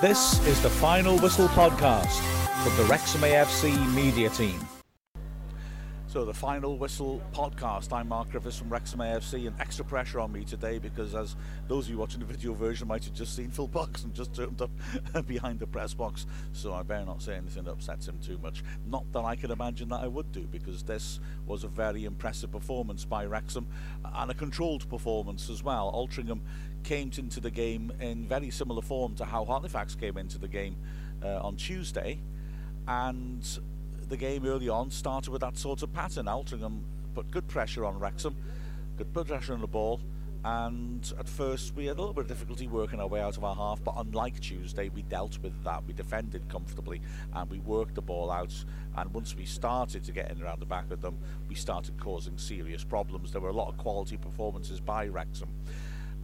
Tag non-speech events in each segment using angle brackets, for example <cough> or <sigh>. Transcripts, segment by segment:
This is the Final Whistle podcast from the Wrexham AFC media team. So, the Final Whistle podcast. I'm Mark Griffiths from Wrexham AFC, and extra pressure on me today because, as those of you watching the video version might have just seen, Phil Buxton just turned up <laughs> behind the press box. So, I better not say anything that upsets him too much. Not that I can imagine that I would do, because this was a very impressive performance by Wrexham and a controlled performance as well. Altrincham came into the game in very similar form to how Halifax came into the game uh, on Tuesday, and the game early on started with that sort of pattern. Altrincham put good pressure on Wrexham, good pressure on the ball, and at first we had a little bit of difficulty working our way out of our half, but unlike Tuesday, we dealt with that. We defended comfortably and we worked the ball out. And once we started to get in around the back of them, we started causing serious problems. There were a lot of quality performances by Wrexham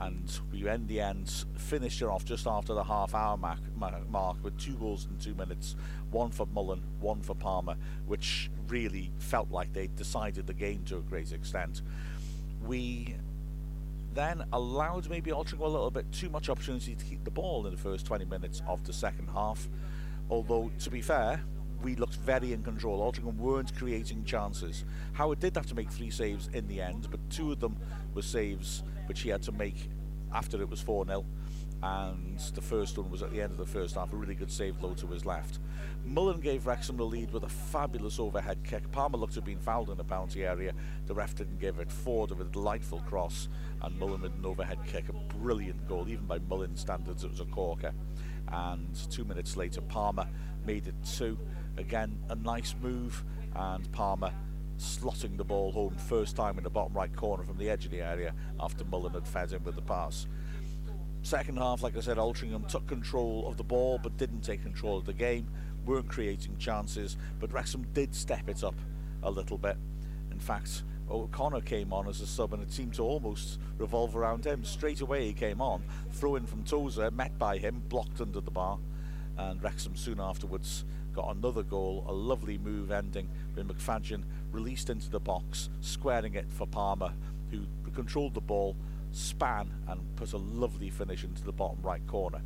and we in the end finished it off just after the half hour mark, mark with two goals in two minutes one for Mullin one for Palmer which really felt like they decided the game to a great extent. We then allowed maybe Altrincham a little bit too much opportunity to keep the ball in the first 20 minutes of the second half although to be fair we looked very in control. Altrincham weren't creating chances. Howard did have to make three saves in the end, but two of them were saves which he had to make after it was 4 0. And the first one was at the end of the first half, a really good save low to his left. Mullin gave Wrexham the lead with a fabulous overhead kick. Palmer looked to have been fouled in the penalty area. The ref didn't give it. Forde with a delightful cross, and Mullin with an overhead kick. A brilliant goal, even by Mullin standards, it was a corker. And two minutes later, Palmer made it two. Again, a nice move, and Palmer slotting the ball home first time in the bottom right corner from the edge of the area after Mullin had fed him with the pass. Second half, like I said, Altrincham took control of the ball but didn't take control of the game, weren't creating chances, but Wrexham did step it up a little bit. In fact, O'Connor came on as a sub and it seemed to almost revolve around him. Straight away he came on, throw in from Tozer, met by him, blocked under the bar, and Wrexham soon afterwards got another goal, a lovely move ending with McFadzean released into the box, squaring it for Palmer, who controlled the ball, span, and put a lovely finish into the bottom right corner.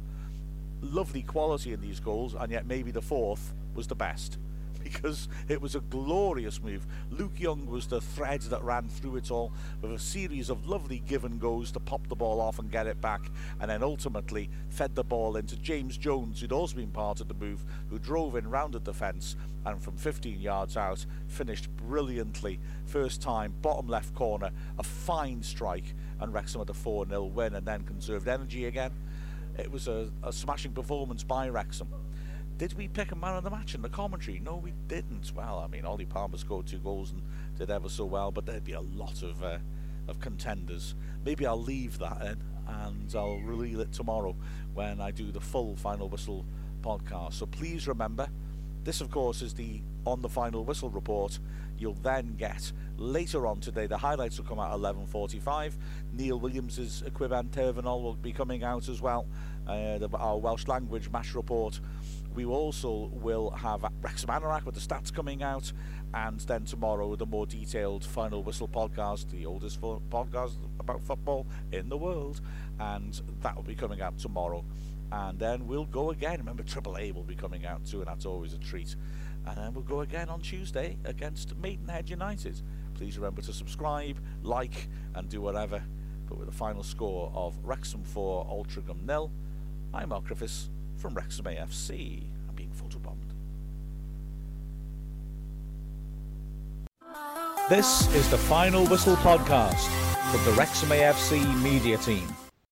Lovely quality in these goals, and yet maybe the fourth was the best because it was a glorious move. Luke Young was the thread that ran through it all with a series of lovely give and goes to pop the ball off and get it back, and then ultimately fed the ball into James Jones, who'd also been part of the move, who drove in round the defence and from 15 yards out finished brilliantly. First time, bottom left corner, a fine strike, and Wrexham had a 4 0 win and then conserved energy again. It was a, a smashing performance by Wrexham. Did we pick a man of the match in the commentary? No, we didn't. Well, I mean, Ollie Palmer scored two goals and did ever so well, but there'd be a lot of uh, of contenders. Maybe I'll leave that in and I'll reveal it tomorrow when I do the full Final Whistle podcast. So please remember, this of course is the on the Final Whistle report. You'll then get later on today. The highlights will come out at 11:45. Neil Williams's Y Chwiban Terfynol will be coming out as well. Uh, the, our Welsh language match report we also will have Rex Anorak with the stats coming out, and then tomorrow the more detailed Final Whistle podcast, the oldest podcast about football in the world, and that will be coming out tomorrow. And then we'll go again. Remember, Triple A will be coming out too, and that's always a treat. And then we'll go again on Tuesday against Maidenhead United. Please remember to subscribe, like, and do whatever. But with a final score of Wrexham 4, Altrincham nil, I'm Mark Griffiths from Wrexham AFC. I'm being photobombed. This is the Final Whistle podcast from the Wrexham AFC media team.